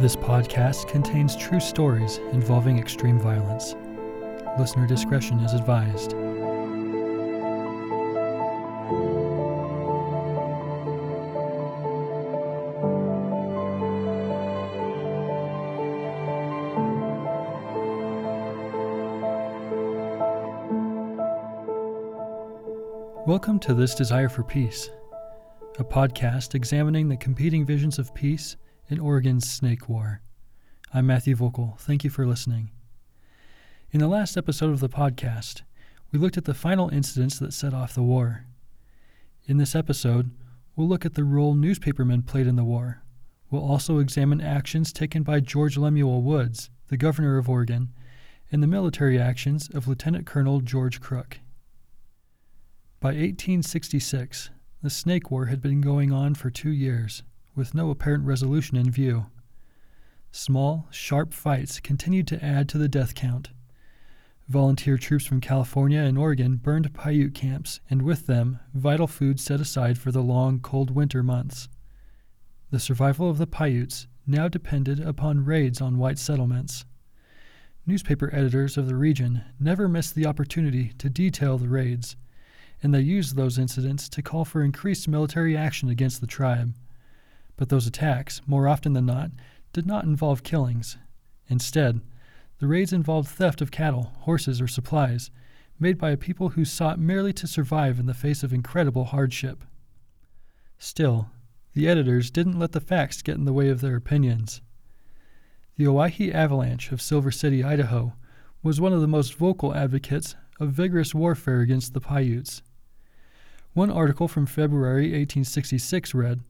This podcast contains true stories involving extreme violence. Listener discretion is advised. Welcome to This Desire for Peace, a podcast examining the competing visions of peace in Oregon's Snake War. I'm Matthew Vogel. Thank you for listening. In the last episode of the podcast, we looked at the final incidents that set off the war. In this episode, we'll look at the role newspapermen played in the war. We'll also examine actions taken by George Lemuel Woods, the governor of Oregon, and the military actions of Lieutenant Colonel George Crook. By 1866, the Snake War had been going on for two years with no apparent resolution in view. Small, sharp fights continued to add to the death count. Volunteer troops from California and Oregon burned Paiute camps, and with them, vital food set aside for the long, cold winter months. The survival of the Paiutes now depended upon raids on white settlements. Newspaper editors of the region never missed the opportunity to detail the raids, and they used those incidents to call for increased military action against the tribe. But those attacks, more often than not, did not involve killings. Instead, the raids involved theft of cattle, horses, or supplies, made by a people who sought merely to survive in the face of incredible hardship. Still, the editors didn't let the facts get in the way of their opinions. The Owyhee Avalanche of Silver City, Idaho, was one of the most vocal advocates of vigorous warfare against the Paiutes. One article from February 1866 read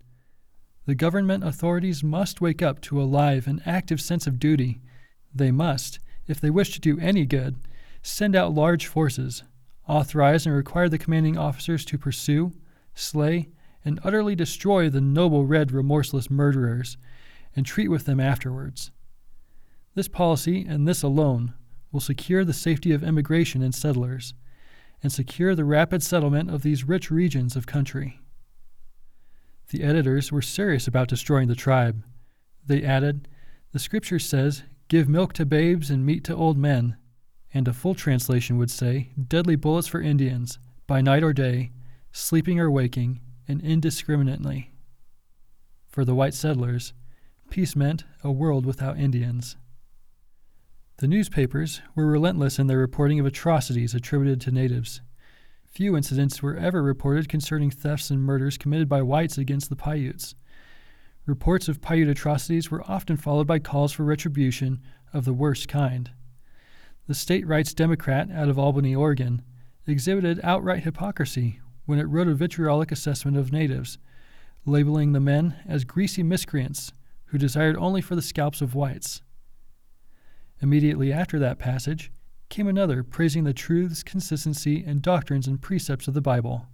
the government authorities must wake up to a live and active sense of duty. They must, if they wish to do any good, send out large forces, authorize and require the commanding officers to pursue, slay, and utterly destroy the noble red remorseless murderers, and treat with them afterwards. This policy, and this alone, will secure the safety of immigration and settlers, and secure the rapid settlement of these rich regions of country. The editors were serious about destroying the tribe. They added, The scripture says, Give milk to babes and meat to old men. And a full translation would say, Deadly bullets for Indians, by night or day, sleeping or waking, and indiscriminately. For the white settlers, peace meant a world without Indians. The newspapers were relentless in their reporting of atrocities attributed to natives. Few incidents were ever reported concerning thefts and murders committed by whites against the Paiutes. Reports of Paiute atrocities were often followed by calls for retribution of the worst kind. The state rights Democrat out of Albany, Oregon, exhibited outright hypocrisy when it wrote a vitriolic assessment of natives, labeling the men as greasy miscreants who desired only for the scalps of whites. Immediately after that passage, came another praising the truths, consistency, and doctrines and precepts of the Bible.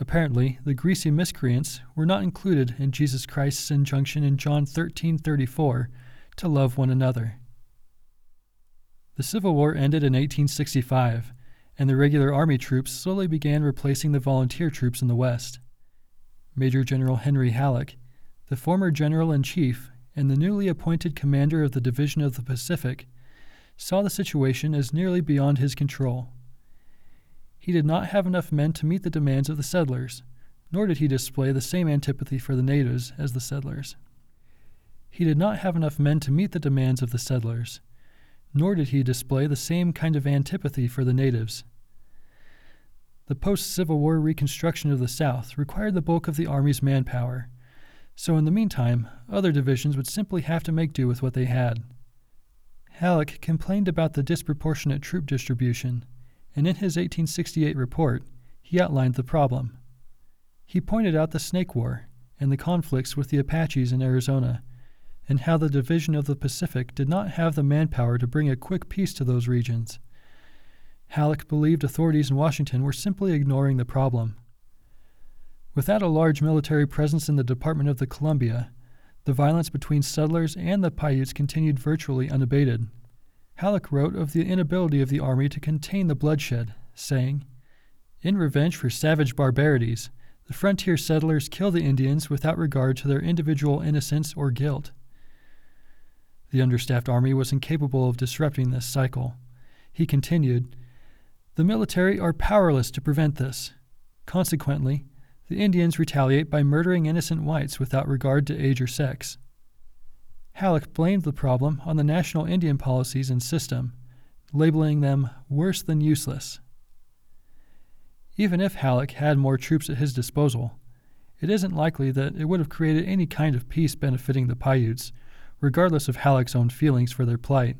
Apparently, the greasy miscreants were not included in Jesus Christ's injunction in John 13:34 to love one another. The Civil War ended in 1865, and the regular army troops slowly began replacing the volunteer troops in the West. Major General Henry Halleck, the former general in chief and the newly appointed commander of the Division of the Pacific, saw the situation as nearly beyond his control. He did not have enough men to meet the demands of the settlers, nor did he display the same antipathy for the natives as the settlers. He did not have enough men to meet the demands of the settlers, nor did he display the same kind of antipathy for the natives. The post Civil War reconstruction of the South required the bulk of the Army's manpower, so in the meantime, other divisions would simply have to make do with what they had. Halleck complained about the disproportionate troop distribution, and in his 1868 report, he outlined the problem. He pointed out the Snake War and the conflicts with the Apaches in Arizona, and how the Division of the Pacific did not have the manpower to bring a quick peace to those regions. Halleck believed authorities in Washington were simply ignoring the problem. Without a large military presence in the Department of the Columbia, the violence between settlers and the Paiutes continued virtually unabated. Halleck wrote of the inability of the army to contain the bloodshed, saying, In revenge for savage barbarities, the frontier settlers kill the Indians without regard to their individual innocence or guilt. The understaffed army was incapable of disrupting this cycle. He continued, The military are powerless to prevent this. Consequently, the Indians retaliate by murdering innocent whites without regard to age or sex. Halleck blamed the problem on the national Indian policies and system, labeling them worse than useless. Even if Halleck had more troops at his disposal, it isn't likely that it would have created any kind of peace benefiting the Paiutes, regardless of Halleck's own feelings for their plight.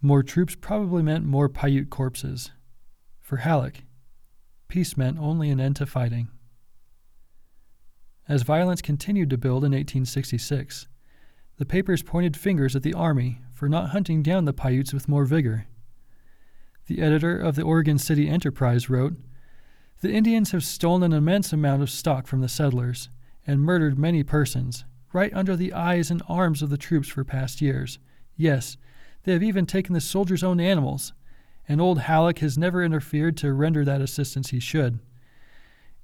More troops probably meant more Paiute corpses. For Halleck, peace meant only an end to fighting. As violence continued to build in 1866, the papers pointed fingers at the Army for not hunting down the Paiutes with more vigor. The editor of the Oregon City Enterprise wrote The Indians have stolen an immense amount of stock from the settlers and murdered many persons, right under the eyes and arms of the troops for past years. Yes, they have even taken the soldiers' own animals, and old Halleck has never interfered to render that assistance he should.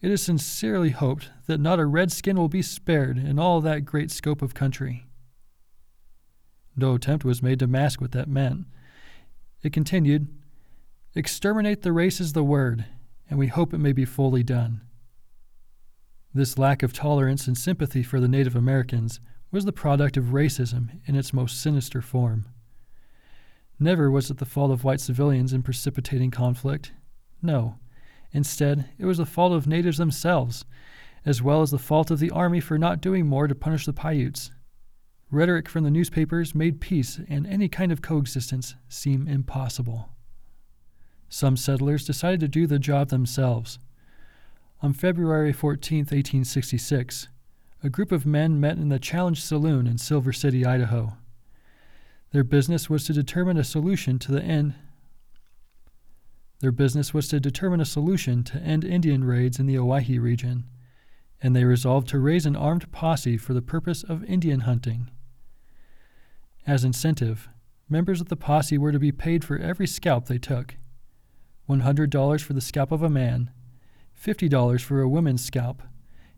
It is sincerely hoped that not a redskin will be spared in all that great scope of country. No attempt was made to mask what that meant. It continued Exterminate the race is the word, and we hope it may be fully done. This lack of tolerance and sympathy for the Native Americans was the product of racism in its most sinister form. Never was it the fault of white civilians in precipitating conflict. No. Instead, it was the fault of natives themselves, as well as the fault of the army for not doing more to punish the Paiutes. Rhetoric from the newspapers made peace and any kind of coexistence seem impossible. Some settlers decided to do the job themselves. On February 14, 1866, a group of men met in the Challenge Saloon in Silver City, Idaho. Their business was to determine a solution to the end their business was to determine a solution to end Indian raids in the Owyhee region, and they resolved to raise an armed posse for the purpose of Indian hunting. As incentive, members of the posse were to be paid for every scalp they took. $100 for the scalp of a man, $50 for a woman's scalp,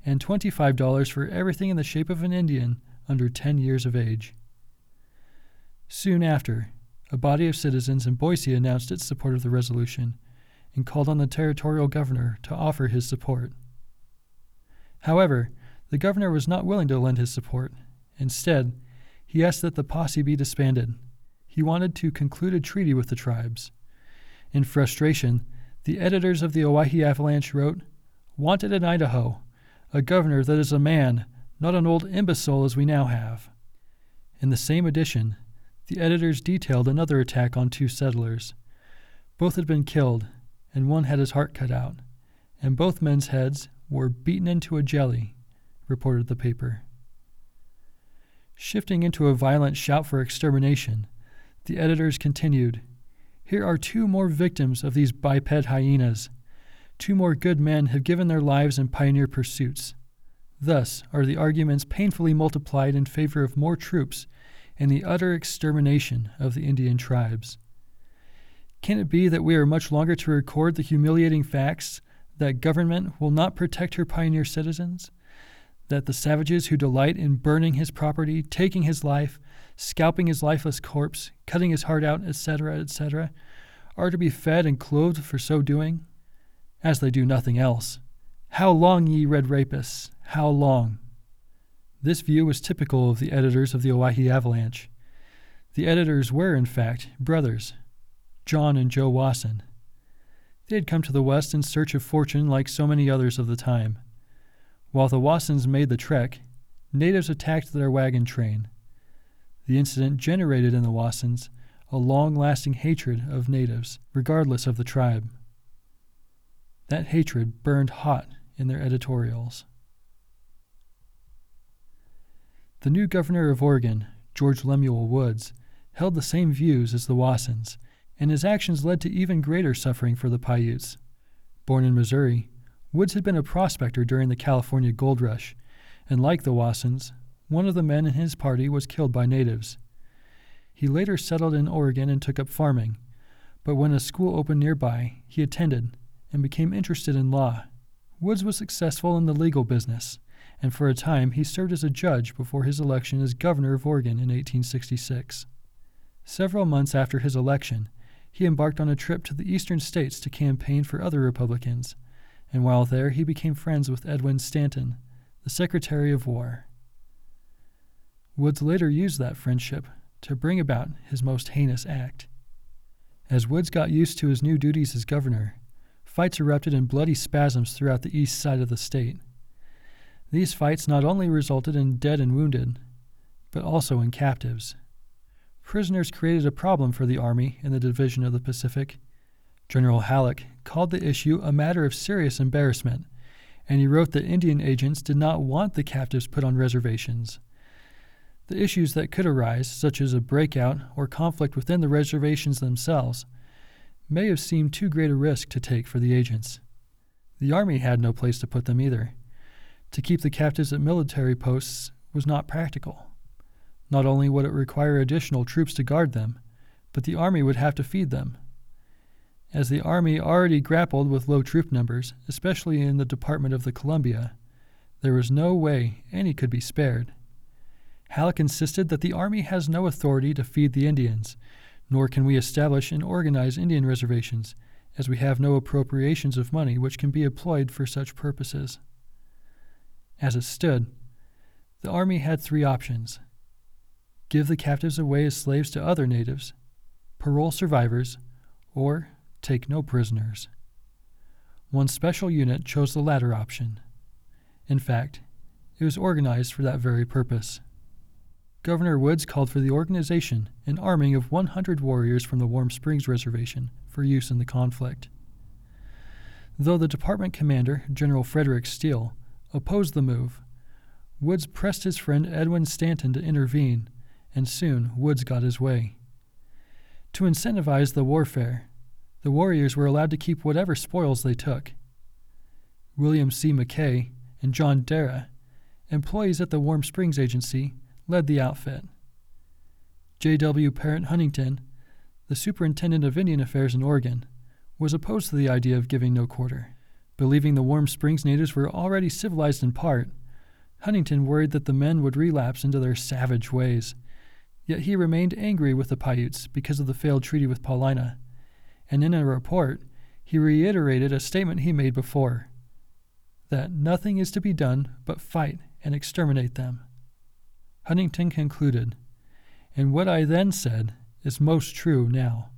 and $25 for everything in the shape of an Indian under 10 years of age. Soon after, a body of citizens in Boise announced its support of the resolution and called on the territorial governor to offer his support. However, the governor was not willing to lend his support. Instead, he asked that the posse be disbanded. He wanted to conclude a treaty with the tribes. In frustration, the editors of the Owyhee Avalanche wrote, Wanted in Idaho, a governor that is a man, not an old imbecile as we now have. In the same edition, the editors detailed another attack on two settlers. Both had been killed, and one had his heart cut out, and both men's heads were beaten into a jelly, reported the paper. Shifting into a violent shout for extermination, the editors continued Here are two more victims of these biped hyenas. Two more good men have given their lives in pioneer pursuits. Thus are the arguments painfully multiplied in favor of more troops and the utter extermination of the Indian tribes. Can it be that we are much longer to record the humiliating facts that government will not protect her pioneer citizens? That the savages who delight in burning his property, taking his life, scalping his lifeless corpse, cutting his heart out, etc., etc., are to be fed and clothed for so doing? As they do nothing else. How long, ye red rapists? How long? This view was typical of the editors of the Owyhee Avalanche. The editors were, in fact, brothers, John and Joe Wasson. They had come to the West in search of fortune like so many others of the time. While the Wassons made the trek, natives attacked their wagon train. The incident generated in the Wassons a long lasting hatred of natives, regardless of the tribe. That hatred burned hot in their editorials. The new governor of Oregon, George Lemuel Woods, held the same views as the Wassons, and his actions led to even greater suffering for the Paiutes. Born in Missouri, Woods had been a prospector during the California gold rush, and like the Wassons, one of the men in his party was killed by natives. He later settled in Oregon and took up farming, but when a school opened nearby, he attended and became interested in law. Woods was successful in the legal business and for a time he served as a judge before his election as governor of Oregon in 1866. Several months after his election, he embarked on a trip to the eastern states to campaign for other Republicans, and while there he became friends with Edwin Stanton, the Secretary of War. Woods later used that friendship to bring about his most heinous act. As Woods got used to his new duties as governor, fights erupted in bloody spasms throughout the east side of the state. These fights not only resulted in dead and wounded, but also in captives. Prisoners created a problem for the Army in the Division of the Pacific. General Halleck called the issue a matter of serious embarrassment, and he wrote that Indian agents did not want the captives put on reservations. The issues that could arise, such as a breakout or conflict within the reservations themselves, may have seemed too great a risk to take for the agents. The Army had no place to put them either. To keep the captives at military posts was not practical. Not only would it require additional troops to guard them, but the Army would have to feed them. As the Army already grappled with low troop numbers, especially in the Department of the Columbia, there was no way any could be spared. Halleck insisted that the Army has no authority to feed the Indians, nor can we establish and organize Indian reservations, as we have no appropriations of money which can be employed for such purposes. As it stood, the Army had three options give the captives away as slaves to other natives, parole survivors, or take no prisoners. One special unit chose the latter option. In fact, it was organized for that very purpose. Governor Woods called for the organization and arming of 100 warriors from the Warm Springs Reservation for use in the conflict. Though the department commander, General Frederick Steele, opposed the move, Woods pressed his friend Edwin Stanton to intervene, and soon Woods got his way. To incentivize the warfare, the warriors were allowed to keep whatever spoils they took. William C. McKay and John Darrah, employees at the Warm Springs Agency, led the outfit. J.W. Perit Huntington, the superintendent of Indian Affairs in Oregon, was opposed to the idea of giving no quarter. Believing the Warm Springs natives were already civilized in part, Huntington worried that the men would relapse into their savage ways. Yet he remained angry with the Paiutes because of the failed treaty with Paulina, and in a report, he reiterated a statement he made before that nothing is to be done but fight and exterminate them. Huntington concluded, and what I then said is most true now.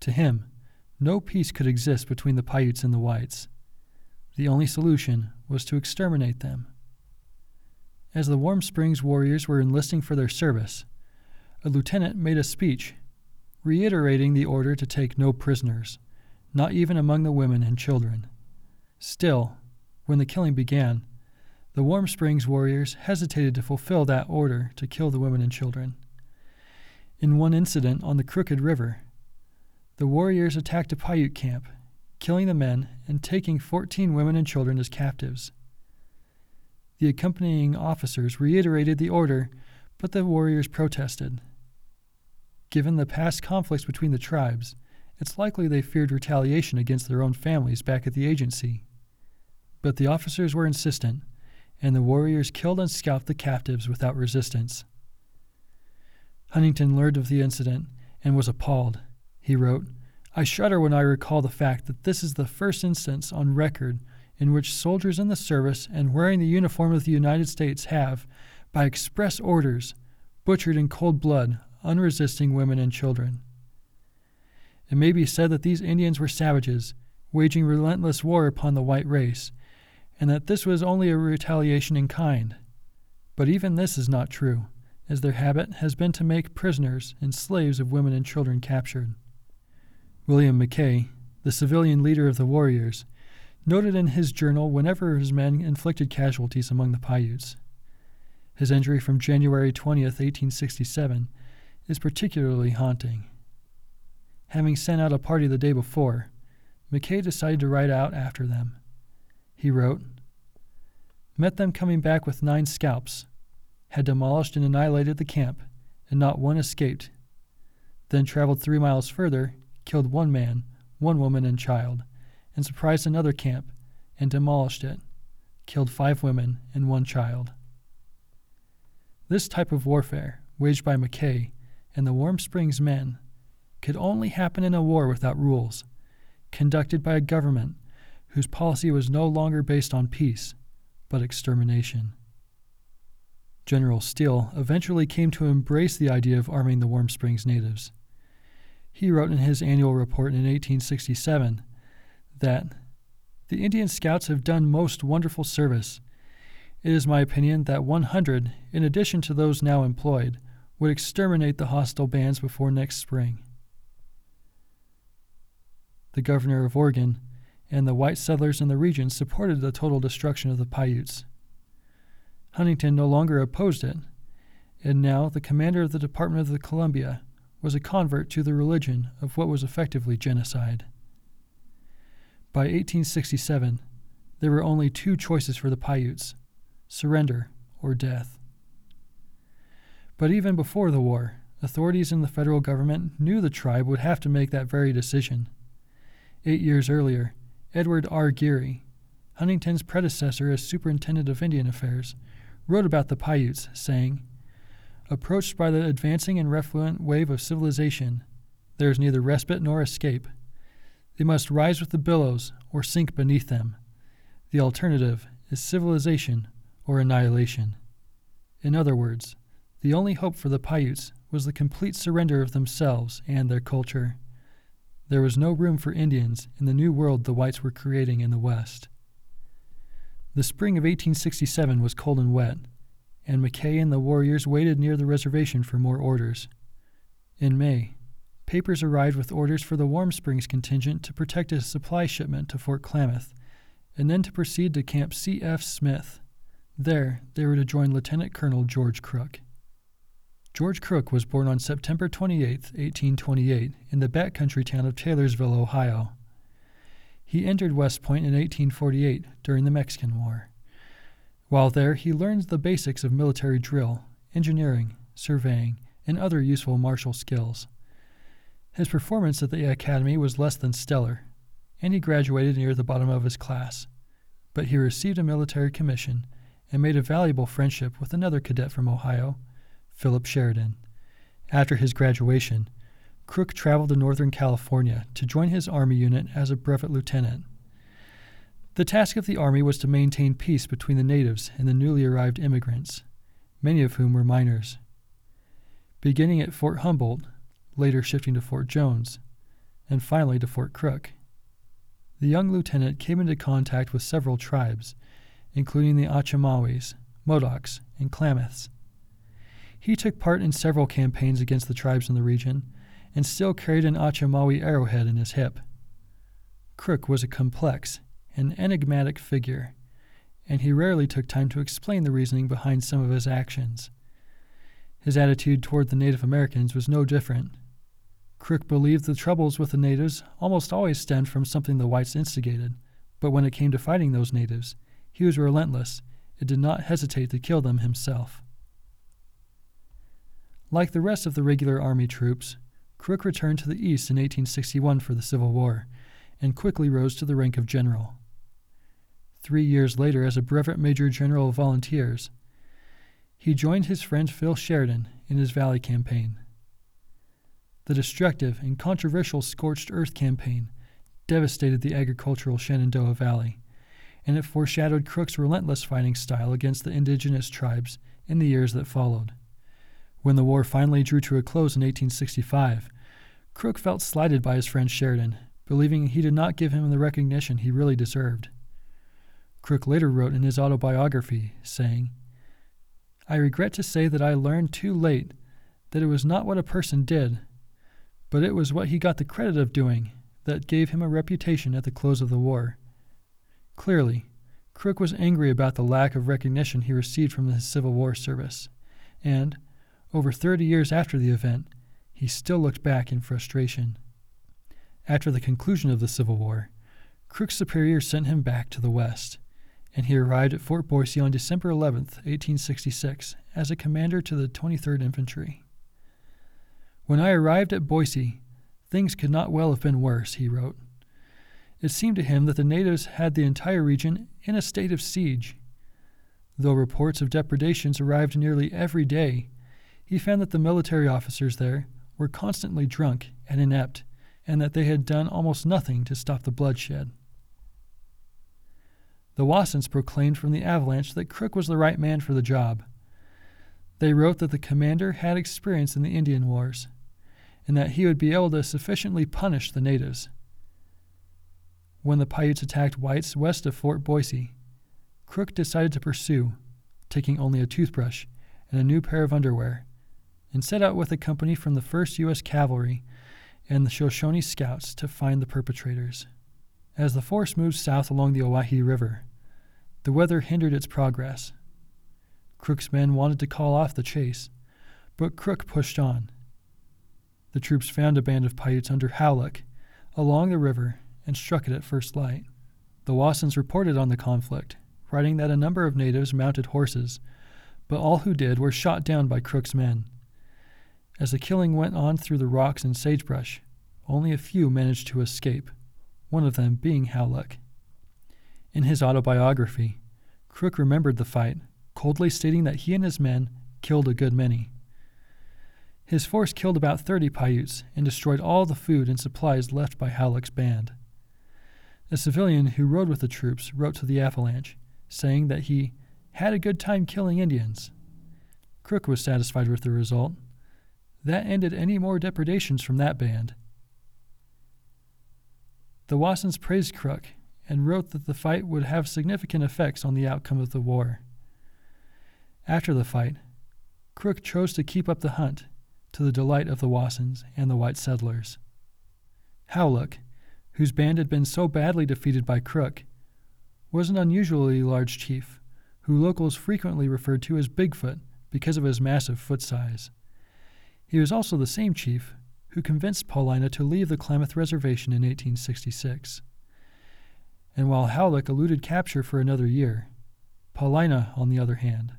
To him, no peace could exist between the Paiutes and the whites. The only solution was to exterminate them. As the Warm Springs warriors were enlisting for their service, a lieutenant made a speech reiterating the order to take no prisoners, not even among the women and children. Still, when the killing began, the Warm Springs warriors hesitated to fulfill that order to kill the women and children. In one incident on the Crooked River, the warriors attacked a Paiute camp, killing the men and taking 14 women and children as captives. The accompanying officers reiterated the order, but the warriors protested. Given the past conflicts between the tribes, it's likely they feared retaliation against their own families back at the agency. But the officers were insistent, and the warriors killed and scalped the captives without resistance. Huntington learned of the incident and was appalled. He wrote, I shudder when I recall the fact that this is the first instance on record in which soldiers in the service and wearing the uniform of the United States have, by express orders, butchered in cold blood unresisting women and children. It may be said that these Indians were savages, waging relentless war upon the white race, and that this was only a retaliation in kind. But even this is not true, as their habit has been to make prisoners and slaves of women and children captured. William McKay, the civilian leader of the warriors, noted in his journal whenever his men inflicted casualties among the Paiutes. His entry from January 20th, 1867, is particularly haunting. Having sent out a party the day before, McKay decided to ride out after them. He wrote, Met them coming back with nine scalps, had demolished and annihilated the camp, and not one escaped. Then traveled three miles further, killed one man, one woman, and child, and surprised another camp, and demolished it, killed five women and one child. This type of warfare, waged by McKay and the Warm Springs men, could only happen in a war without rules, conducted by a government whose policy was no longer based on peace, but extermination. General Steele eventually came to embrace the idea of arming the Warm Springs natives. He wrote in his annual report in 1867 that the Indian scouts have done most wonderful service. It is my opinion that 100, in addition to those now employed, would exterminate the hostile bands before next spring. The governor of Oregon and the white settlers in the region supported the total destruction of the Paiutes. Huntington no longer opposed it, and now the commander of the Department of the Columbia was a convert to the religion of what was effectively genocide. By 1867, there were only two choices for the Paiutes surrender or death. But even before the war, authorities in the federal government knew the tribe would have to make that very decision. Eight years earlier, Edward R. Geary, Huntington's predecessor as Superintendent of Indian Affairs, wrote about the Paiutes, saying, Approached by the advancing and refluent wave of civilization, there is neither respite nor escape. They must rise with the billows or sink beneath them. The alternative is civilization or annihilation. In other words, the only hope for the Paiutes was the complete surrender of themselves and their culture. There was no room for Indians in the new world the whites were creating in the West. The spring of 1867 was cold and wet, and McKay and the warriors waited near the reservation for more orders. In May, papers arrived with orders for the Warm Springs contingent to protect a supply shipment to Fort Klamath, and then to proceed to Camp C.F. Smith. There, they were to join Lieutenant Colonel George Crook. George Crook was born on September 28, 1828, in the backcountry town of Taylorsville, Ohio. He entered West Point in 1848 during the Mexican War. While there, he learned the basics of military drill, engineering, surveying, and other useful martial skills. His performance at the academy was less than stellar, and he graduated near the bottom of his class. But he received a military commission and made a valuable friendship with another cadet from Ohio, Philip Sheridan. After his graduation, Crook traveled to Northern California to join his Army unit as a brevet lieutenant. The task of the Army was to maintain peace between the natives and the newly arrived immigrants, many of whom were miners. Beginning at Fort Humboldt, later shifting to Fort Jones, and finally to Fort Crook. The young lieutenant came into contact with several tribes, including the Achomawis, Modocs, and Klamaths. He took part in several campaigns against the tribes in the region and still carried an Achomawi arrowhead in his hip. Crook was a complex and enigmatic figure, and he rarely took time to explain the reasoning behind some of his actions. His attitude toward the Native Americans was no different. Crook believed the troubles with the natives almost always stemmed from something the whites instigated, but when it came to fighting those natives, he was relentless and did not hesitate to kill them himself. Like the rest of the regular Army troops, Crook returned to the East in 1861 for the Civil War and quickly rose to the rank of general. Three years later, as a brevet major general of volunteers, he joined his friend Phil Sheridan in his Valley Campaign. The destructive and controversial Scorched Earth campaign devastated the agricultural Shenandoah Valley, and it foreshadowed Crook's relentless fighting style against the indigenous tribes in the years that followed. When the war finally drew to a close in 1865, Crook felt slighted by his friend Sheridan, believing he did not give him the recognition he really deserved. Crook later wrote in his autobiography, saying, I regret to say that I learned too late that it was not what a person did, but it was what he got the credit of doing that gave him a reputation at the close of the war. Clearly, Crook was angry about the lack of recognition he received from his Civil War service, and, over 30 years after the event, he still looked back in frustration. After the conclusion of the Civil War, Crook's superior sent him back to the West, and he arrived at Fort Boise on December 11, 1866, as a commander to the 23rd Infantry. When I arrived at Boise, things could not well have been worse, he wrote. It seemed to him that the natives had the entire region in a state of siege. Though reports of depredations arrived nearly every day, he found that the military officers there were constantly drunk and inept, and that they had done almost nothing to stop the bloodshed. The Wassons proclaimed from the avalanche that Crook was the right man for the job. They wrote that the commander had experience in the Indian Wars, and that he would be able to sufficiently punish the natives. When the Paiutes attacked whites west of Fort Boise, Crook decided to pursue, taking only a toothbrush and a new pair of underwear, and set out with a company from the 1st U.S. Cavalry and the Shoshone Scouts to find the perpetrators. As the force moved south along the Owyhee River, the weather hindered its progress. Crook's men wanted to call off the chase, but Crook pushed on. The troops found a band of Paiutes under Howluck along the river and struck it at first light. The Wassons reported on the conflict writing that a number of natives mounted horses, but all who did were shot down by Crook's men. As the killing went on through the rocks and sagebrush, only a few managed to escape, one of them being Howluck. In his autobiography, Crook remembered the fight, coldly stating that he and his men killed a good many. His force killed about 30 Paiutes and destroyed all the food and supplies left by Howluck's band. A civilian who rode with the troops wrote to the Avalanche saying that he had a good time killing Indians. Crook was satisfied with the result. That ended any more depredations from that band. The Wassons praised Crook and wrote that the fight would have significant effects on the outcome of the war. After the fight, Crook chose to keep up the hunt, to the delight of the Wassons and the white settlers. Howluck, whose band had been so badly defeated by Crook, was an unusually large chief, who locals frequently referred to as Bigfoot because of his massive foot size. He was also the same chief who convinced Paulina to leave the Klamath Reservation in 1866. And while Howluck eluded capture for another year, Paulina, on the other hand,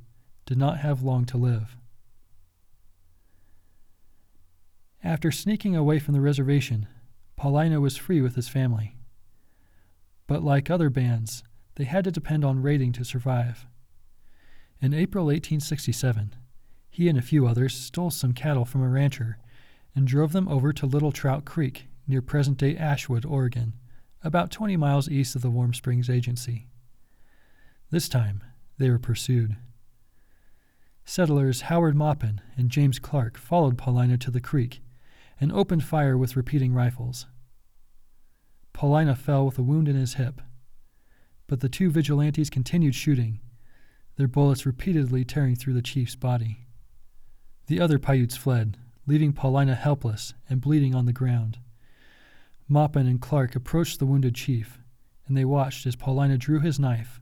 did not have long to live. After sneaking away from the reservation, Paulina was free with his family. But like other bands, they had to depend on raiding to survive. In April 1867, he and a few others stole some cattle from a rancher and drove them over to Little Trout Creek near present day Ashwood, Oregon, about 20 miles east of the Warm Springs Agency. This time, they were pursued. Settlers Howard Maupin and James Clark followed Paulina to the creek and opened fire with repeating rifles. Paulina fell with a wound in his hip but the two vigilantes continued shooting, their bullets repeatedly tearing through the chief's body. The other Paiutes fled, leaving Paulina helpless and bleeding on the ground. Maupin and Clark approached the wounded chief, and they watched as Paulina drew his knife,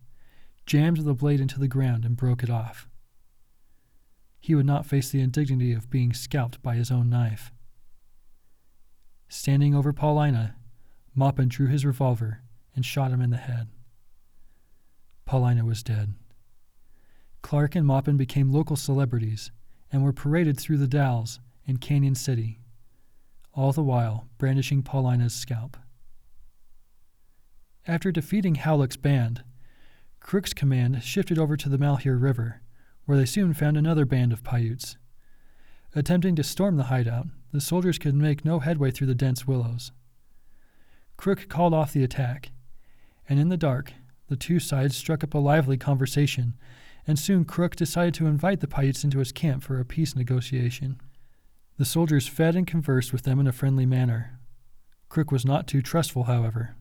jammed the blade into the ground, and broke it off. He would not face the indignity of being scalped by his own knife. Standing over Paulina, Maupin drew his revolver and shot him in the head. Paulina was dead. Clark and Maupin became local celebrities and were paraded through the Dalles in Canyon City, all the while brandishing Paulina's scalp. After defeating Howluck's band, Crook's command shifted over to the Malheur River, where they soon found another band of Paiutes. Attempting to storm the hideout, the soldiers could make no headway through the dense willows. Crook called off the attack, and in the dark, the two sides struck up a lively conversation, and soon Crook decided to invite the Paiutes into his camp for a peace negotiation. The soldiers fed and conversed with them in a friendly manner. Crook was not too trustful, however.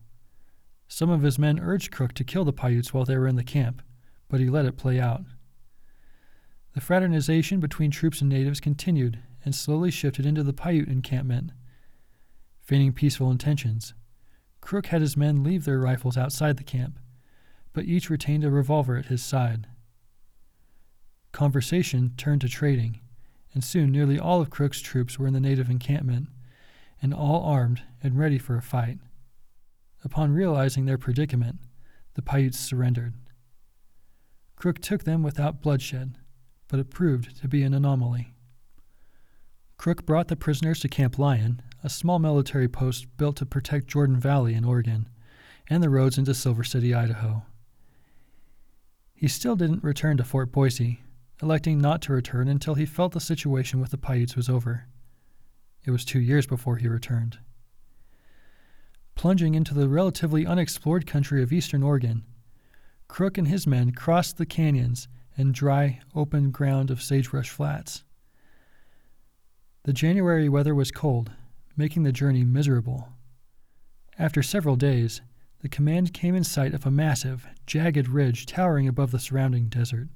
Some of his men urged Crook to kill the Paiutes while they were in the camp, but he let it play out. The fraternization between troops and natives continued and slowly shifted into the Paiute encampment. Feigning peaceful intentions, Crook had his men leave their rifles outside the camp but each retained a revolver at his side. Conversation turned to trading, and soon nearly all of Crook's troops were in the native encampment, and all armed and ready for a fight. Upon realizing their predicament, the Paiutes surrendered. Crook took them without bloodshed, but it proved to be an anomaly. Crook brought the prisoners to Camp Lyon, a small military post built to protect Jordan Valley in Oregon, and the roads into Silver City, Idaho. He still didn't return to Fort Boise, electing not to return until he felt the situation with the Paiutes was over. It was two years before he returned. Plunging into the relatively unexplored country of eastern Oregon, Crook and his men crossed the canyons and dry, open ground of Sagebrush Flats. The January weather was cold, making the journey miserable. After several days, the command came in sight of a massive, jagged ridge towering above the surrounding desert.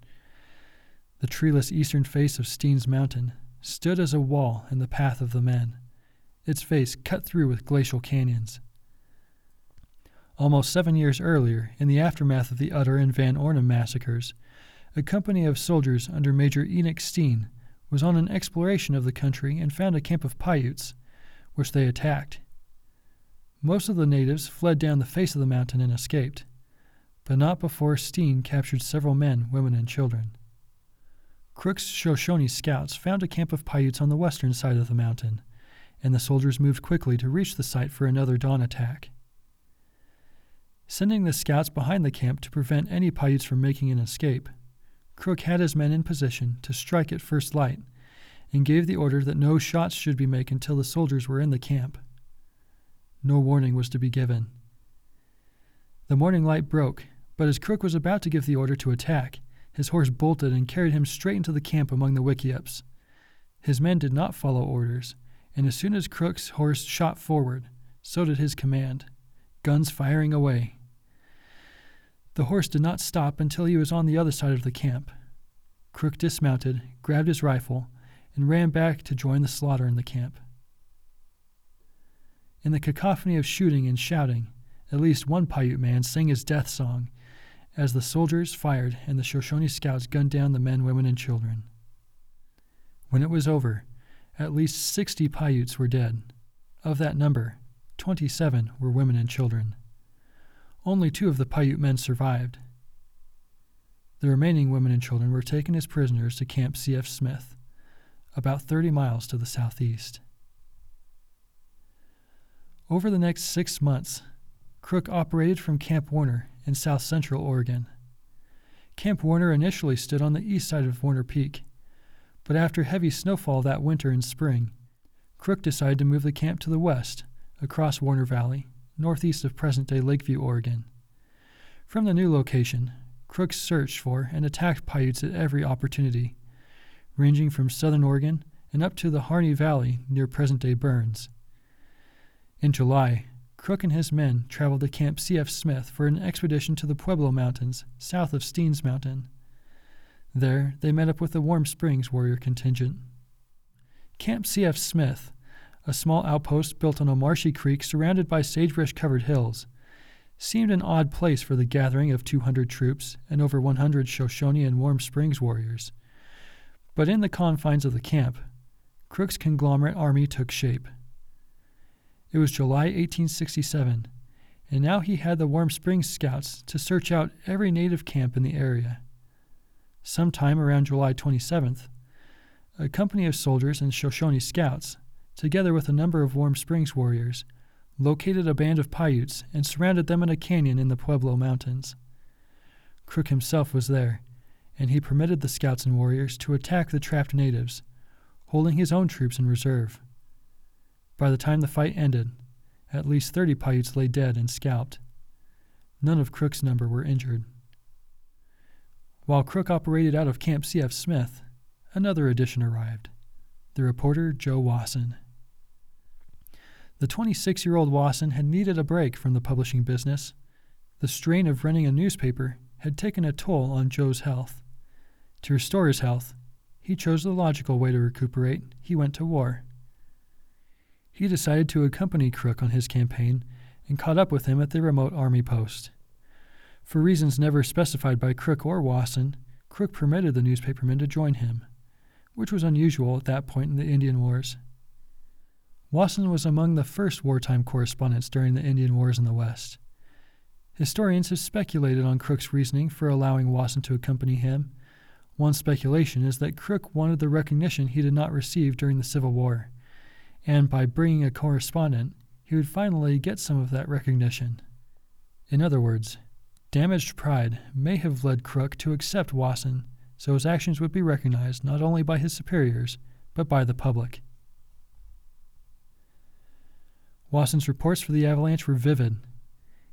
The treeless eastern face of Steens Mountain stood as a wall in the path of the men, its face cut through with glacial canyons. Almost seven years earlier, in the aftermath of the Utter and Van Ornum massacres, a company of soldiers under Major Enoch Steen was on an exploration of the country and found a camp of Paiutes, which they attacked. Most of the natives fled down the face of the mountain and escaped, but not before Steen captured several men, women, and children. Crook's Shoshone scouts found a camp of Paiutes on the western side of the mountain, and the soldiers moved quickly to reach the site for another dawn attack. Sending the scouts behind the camp to prevent any Paiutes from making an escape, Crook had his men in position to strike at first light and gave the order that no shots should be made until the soldiers were in the camp. No warning was to be given. The morning light broke, but as Crook was about to give the order to attack, his horse bolted and carried him straight into the camp among the Wickiups. His men did not follow orders, and as soon as Crook's horse shot forward, so did his command, guns firing away. The horse did not stop until he was on the other side of the camp. Crook dismounted, grabbed his rifle, and ran back to join the slaughter in the camp. In the cacophony of shooting and shouting, at least one Paiute man sang his death song as the soldiers fired and the Shoshone scouts gunned down the men, women, and children. When it was over, at least 60 Paiutes were dead. Of that number, 27 were women and children. Only two of the Paiute men survived. The remaining women and children were taken as prisoners to Camp C.F. Smith, about 30 miles to the southeast. Over the next six months, Crook operated from Camp Warner in south central Oregon. Camp Warner initially stood on the east side of Warner Peak, but after heavy snowfall that winter and spring, Crook decided to move the camp to the west, across Warner Valley, northeast of present day Lakeview, Oregon. From the new location, Crook searched for and attacked Paiutes at every opportunity, ranging from southern Oregon and up to the Harney Valley near present day Burns. In July, Crook and his men traveled to Camp C.F. Smith for an expedition to the Pueblo Mountains, south of Steens Mountain. There, they met up with the Warm Springs warrior contingent. Camp C.F. Smith, a small outpost built on a marshy creek surrounded by sagebrush covered hills, seemed an odd place for the gathering of 200 troops and over 100 Shoshone and Warm Springs warriors. But in the confines of the camp, Crook's conglomerate army took shape. It was July 1867, and now he had the Warm Springs Scouts to search out every native camp in the area. Sometime around July 27th, a company of soldiers and Shoshone scouts, together with a number of Warm Springs warriors, located a band of Paiutes and surrounded them in a canyon in the Pueblo Mountains. Crook himself was there, and he permitted the scouts and warriors to attack the trapped natives, holding his own troops in reserve. By the time the fight ended, at least 30 Paiutes lay dead and scalped. None of Crook's number were injured. While Crook operated out of Camp C.F. Smith, another addition arrived the reporter Joe Wasson. The 26 year old Wasson had needed a break from the publishing business. The strain of running a newspaper had taken a toll on Joe's health. To restore his health, he chose the logical way to recuperate. He went to war he decided to accompany Crook on his campaign and caught up with him at the remote army post. For reasons never specified by Crook or Wasson, Crook permitted the newspaperman to join him, which was unusual at that point in the Indian Wars. Wasson was among the first wartime correspondents during the Indian Wars in the West. Historians have speculated on Crook's reasoning for allowing Wasson to accompany him. One speculation is that Crook wanted the recognition he did not receive during the Civil War and by bringing a correspondent, he would finally get some of that recognition. In other words, damaged pride may have led Crook to accept Wasson so his actions would be recognized not only by his superiors, but by the public. Wasson's reports for the avalanche were vivid.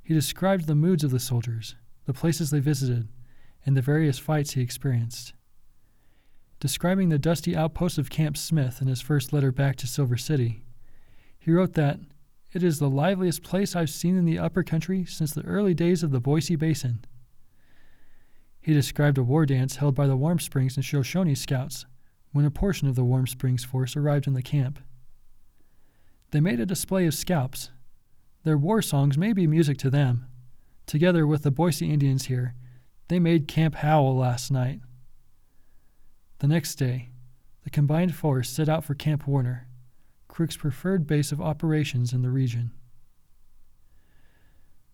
He described the moods of the soldiers, the places they visited, and the various fights he experienced. Describing the dusty outpost of Camp Smith in his first letter back to Silver City, he wrote that it is the liveliest place I've seen in the upper country since the early days of the Boise Basin. He described a war dance held by the Warm Springs and Shoshone Scouts when a portion of the Warm Springs force arrived in the camp. They made a display of scalps. Their war songs may be music to them. Together with the Boise Indians here, they made Camp Howell last night. The next day, the combined force set out for Camp Warner, Crook's preferred base of operations in the region.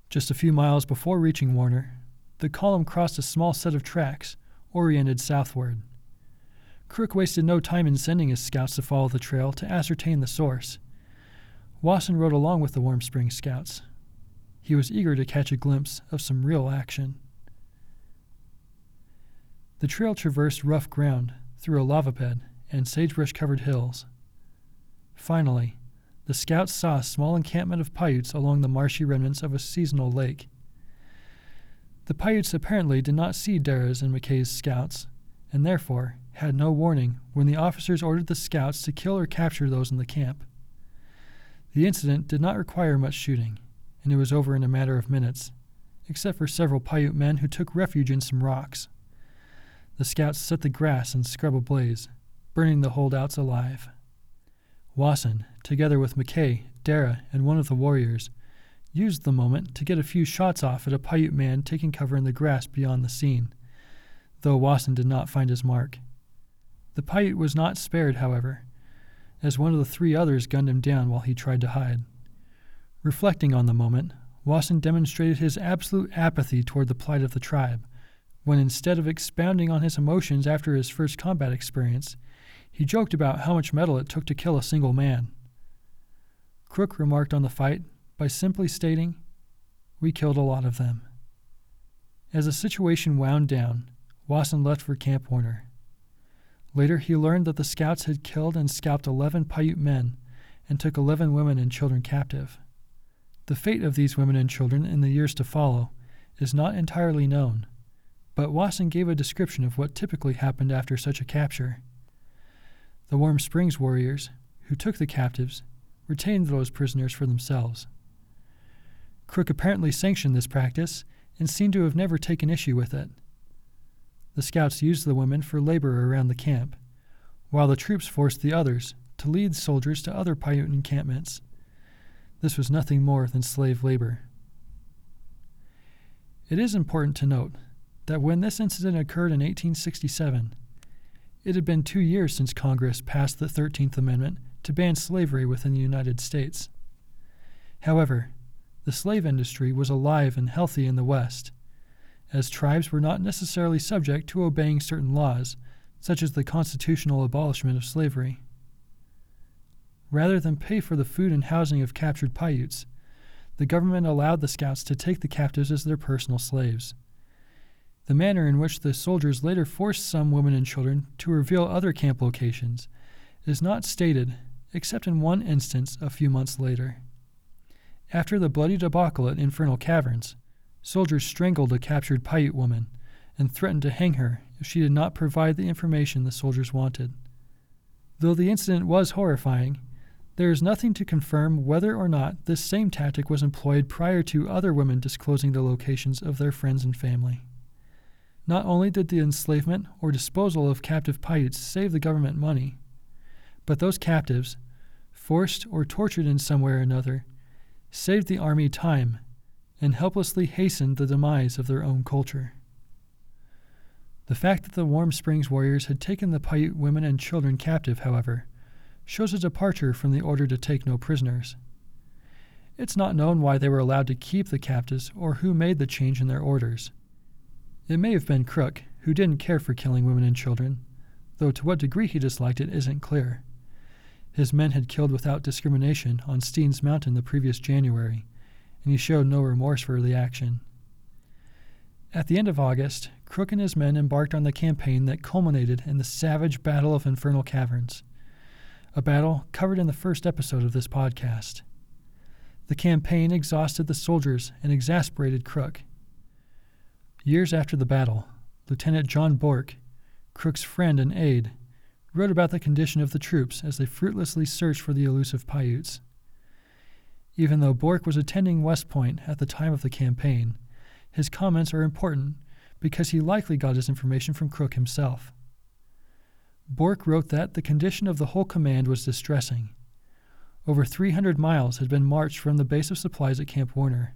Just a few miles before reaching Warner, the column crossed a small set of tracks, oriented southward. Crook wasted no time in sending his scouts to follow the trail to ascertain the source. Wasson rode along with the Warm Springs scouts. He was eager to catch a glimpse of some real action. The trail traversed rough ground through a lava bed and sagebrush covered hills. Finally, the scouts saw a small encampment of Paiutes along the marshy remnants of a seasonal lake. The Paiutes apparently did not see Darragh's and McKay's scouts, and therefore had no warning when the officers ordered the scouts to kill or capture those in the camp. The incident did not require much shooting, and it was over in a matter of minutes, except for several Paiute men who took refuge in some rocks. The scouts set the grass and scrub ablaze, burning the holdouts alive. Wasson, together with McKay, Darragh, and one of the warriors, used the moment to get a few shots off at a Paiute man taking cover in the grass beyond the scene, though Wasson did not find his mark. The Paiute was not spared, however, as one of the three others gunned him down while he tried to hide. Reflecting on the moment, Wasson demonstrated his absolute apathy toward the plight of the tribe, when instead of expounding on his emotions after his first combat experience, he joked about how much metal it took to kill a single man. Crook remarked on the fight by simply stating, We killed a lot of them. As the situation wound down, Wasson left for Camp Warner. Later, he learned that the scouts had killed and scalped 11 Paiute men and took 11 women and children captive. The fate of these women and children in the years to follow is not entirely known, but Wasson gave a description of what typically happened after such a capture. The Warm Springs warriors, who took the captives, retained those prisoners for themselves. Crook apparently sanctioned this practice and seemed to have never taken issue with it. The scouts used the women for labor around the camp, while the troops forced the others to lead soldiers to other Paiute encampments. This was nothing more than slave labor. It is important to note that when this incident occurred in 1867, it had been two years since Congress passed the 13th Amendment to ban slavery within the United States. However, the slave industry was alive and healthy in the West, as tribes were not necessarily subject to obeying certain laws, such as the constitutional abolishment of slavery. Rather than pay for the food and housing of captured Paiutes, the government allowed the scouts to take the captives as their personal slaves. The manner in which the soldiers later forced some women and children to reveal other camp locations is not stated, except in one instance a few months later. After the bloody debacle at Infernal Caverns, soldiers strangled a captured Paiute woman and threatened to hang her if she did not provide the information the soldiers wanted. Though the incident was horrifying, there is nothing to confirm whether or not this same tactic was employed prior to other women disclosing the locations of their friends and family. Not only did the enslavement or disposal of captive Paiutes save the government money, but those captives, forced or tortured in some way or another, saved the army time and helplessly hastened the demise of their own culture. The fact that the Warm Springs warriors had taken the Paiute women and children captive, however, shows a departure from the order to take no prisoners. It's not known why they were allowed to keep the captives or who made the change in their orders. It may have been Crook, who didn't care for killing women and children, though to what degree he disliked it isn't clear. His men had killed without discrimination on Steen's Mountain the previous January, and he showed no remorse for the action. At the end of August, Crook and his men embarked on the campaign that culminated in the savage Battle of Infernal Caverns, a battle covered in the first episode of this podcast. The campaign exhausted the soldiers and exasperated Crook. Years after the battle, Lieutenant John Bourke, Crook's friend and aide, wrote about the condition of the troops as they fruitlessly searched for the elusive Paiutes. Even though Bourke was attending West Point at the time of the campaign, his comments are important because he likely got his information from Crook himself. Bourke wrote that the condition of the whole command was distressing. Over 300 miles had been marched from the base of supplies at Camp Warner.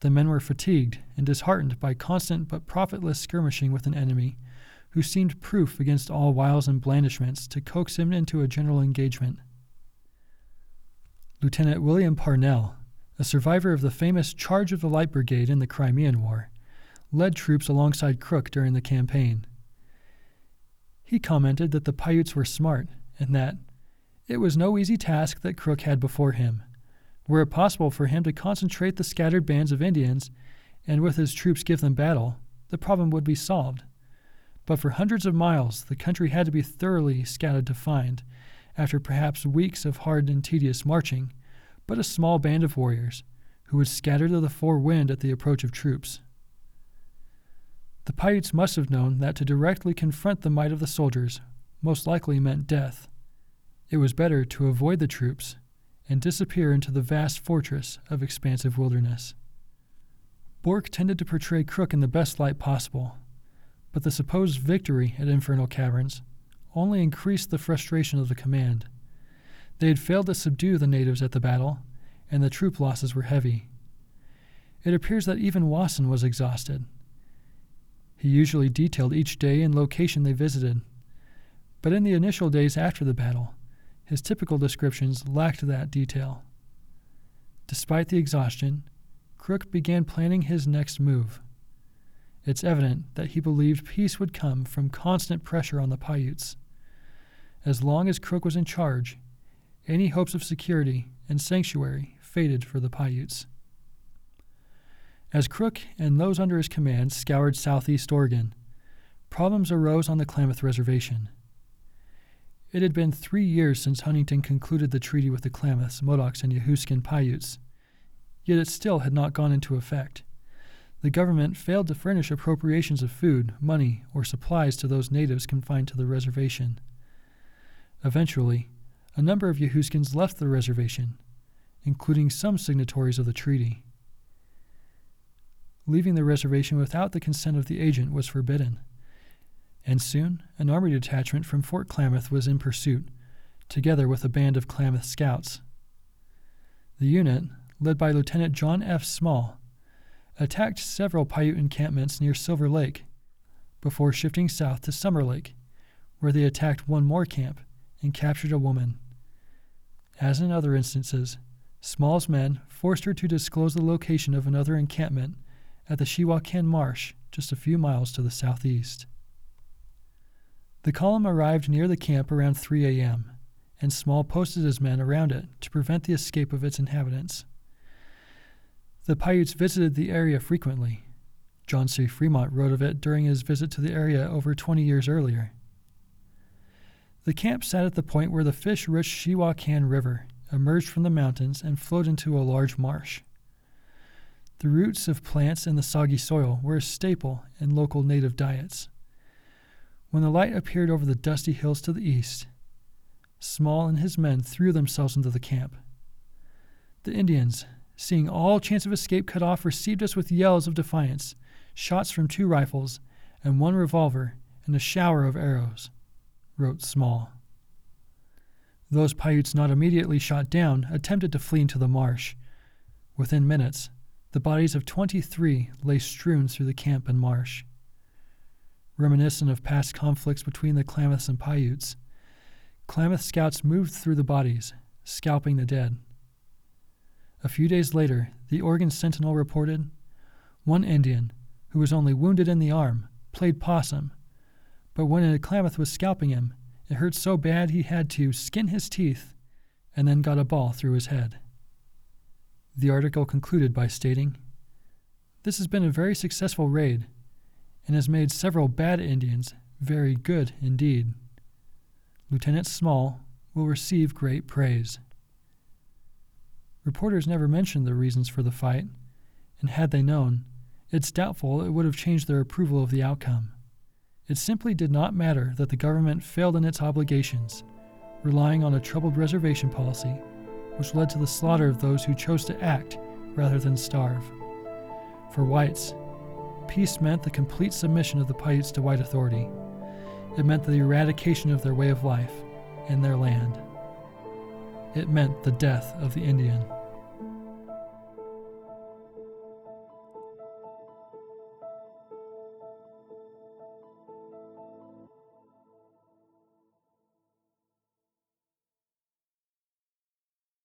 The men were fatigued and disheartened by constant but profitless skirmishing with an enemy who seemed proof against all wiles and blandishments to coax him into a general engagement. Lieutenant William Parnell, a survivor of the famous Charge of the Light Brigade in the Crimean War, led troops alongside Crook during the campaign. He commented that the Paiutes were smart and that it was no easy task that Crook had before him. Were it possible for him to concentrate the scattered bands of Indians and with his troops give them battle, the problem would be solved. But for hundreds of miles, the country had to be thoroughly scouted to find, after perhaps weeks of hard and tedious marching, but a small band of warriors who would scatter to the four wind at the approach of troops. The Paiutes must have known that to directly confront the might of the soldiers most likely meant death. It was better to avoid the troops and disappear into the vast fortress of expansive wilderness. Bourke tended to portray Crook in the best light possible, but the supposed victory at Infernal Caverns only increased the frustration of the command. They had failed to subdue the natives at the battle, and the troop losses were heavy. It appears that even Wasson was exhausted. He usually detailed each day and location they visited, but in the initial days after the battle, his typical descriptions lacked that detail. Despite the exhaustion, Crook began planning his next move. It's evident that he believed peace would come from constant pressure on the Paiutes. As long as Crook was in charge, any hopes of security and sanctuary faded for the Paiutes. As Crook and those under his command scoured southeast Oregon, problems arose on the Klamath Reservation. It had been three years since Huntington concluded the treaty with the Klamaths, Modocs, and Yahuskin Paiutes, yet it still had not gone into effect the government failed to furnish appropriations of food, money, or supplies to those natives confined to the reservation. Eventually, a number of Yahuskins left the reservation, including some signatories of the treaty. Leaving the reservation without the consent of the agent was forbidden, and soon an army detachment from Fort Klamath was in pursuit, together with a band of Klamath scouts. The unit, led by Lieutenant John F. Small, attacked several Paiute encampments near Silver Lake before shifting south to Summer Lake, where they attacked one more camp and captured a woman. As in other instances, Small's men forced her to disclose the location of another encampment at the Chewaucan Marsh, just a few miles to the southeast. The column arrived near the camp around 3 a.m., and Small posted his men around it to prevent the escape of its inhabitants. The Paiutes visited the area frequently. John C. Fremont wrote of it during his visit to the area over 20 years earlier. The camp sat at the point where the fish rich Chewaucan River emerged from the mountains and flowed into a large marsh. The roots of plants in the soggy soil were a staple in local native diets. When the light appeared over the dusty hills to the east, Small and his men threw themselves into the camp. The Indians, seeing all chance of escape cut off, received us with yells of defiance, shots from two rifles, and one revolver, and a shower of arrows, wrote Small. Those Paiutes not immediately shot down attempted to flee into the marsh. Within minutes, the bodies of 23 lay strewn through the camp and marsh. Reminiscent of past conflicts between the Klamaths and Paiutes, Klamath scouts moved through the bodies, scalping the dead. A few days later, the Oregon Sentinel reported one Indian, who was only wounded in the arm, played possum, but when a Klamath was scalping him, it hurt so bad he had to skin his teeth and then got a ball through his head. The article concluded by stating This has been a very successful raid and has made several bad Indians very good indeed. Lieutenant Small will receive great praise. Reporters never mentioned the reasons for the fight, and had they known, it's doubtful it would have changed their approval of the outcome. It simply did not matter that the government failed in its obligations, relying on a troubled reservation policy, which led to the slaughter of those who chose to act rather than starve. For whites, peace meant the complete submission of the Paiutes to white authority. It meant the eradication of their way of life and their land. It meant the death of the Indian.